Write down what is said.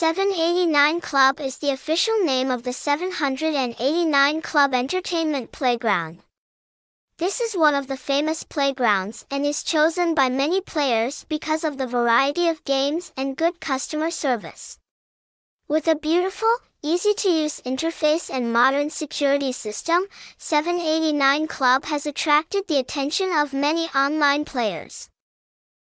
789 Club is the official name of the 789 Club Entertainment Playground. This is one of the famous playgrounds and is chosen by many players because of the variety of games and good customer service. With a beautiful, easy-to-use interface and modern security system, 789 Club has attracted the attention of many online players.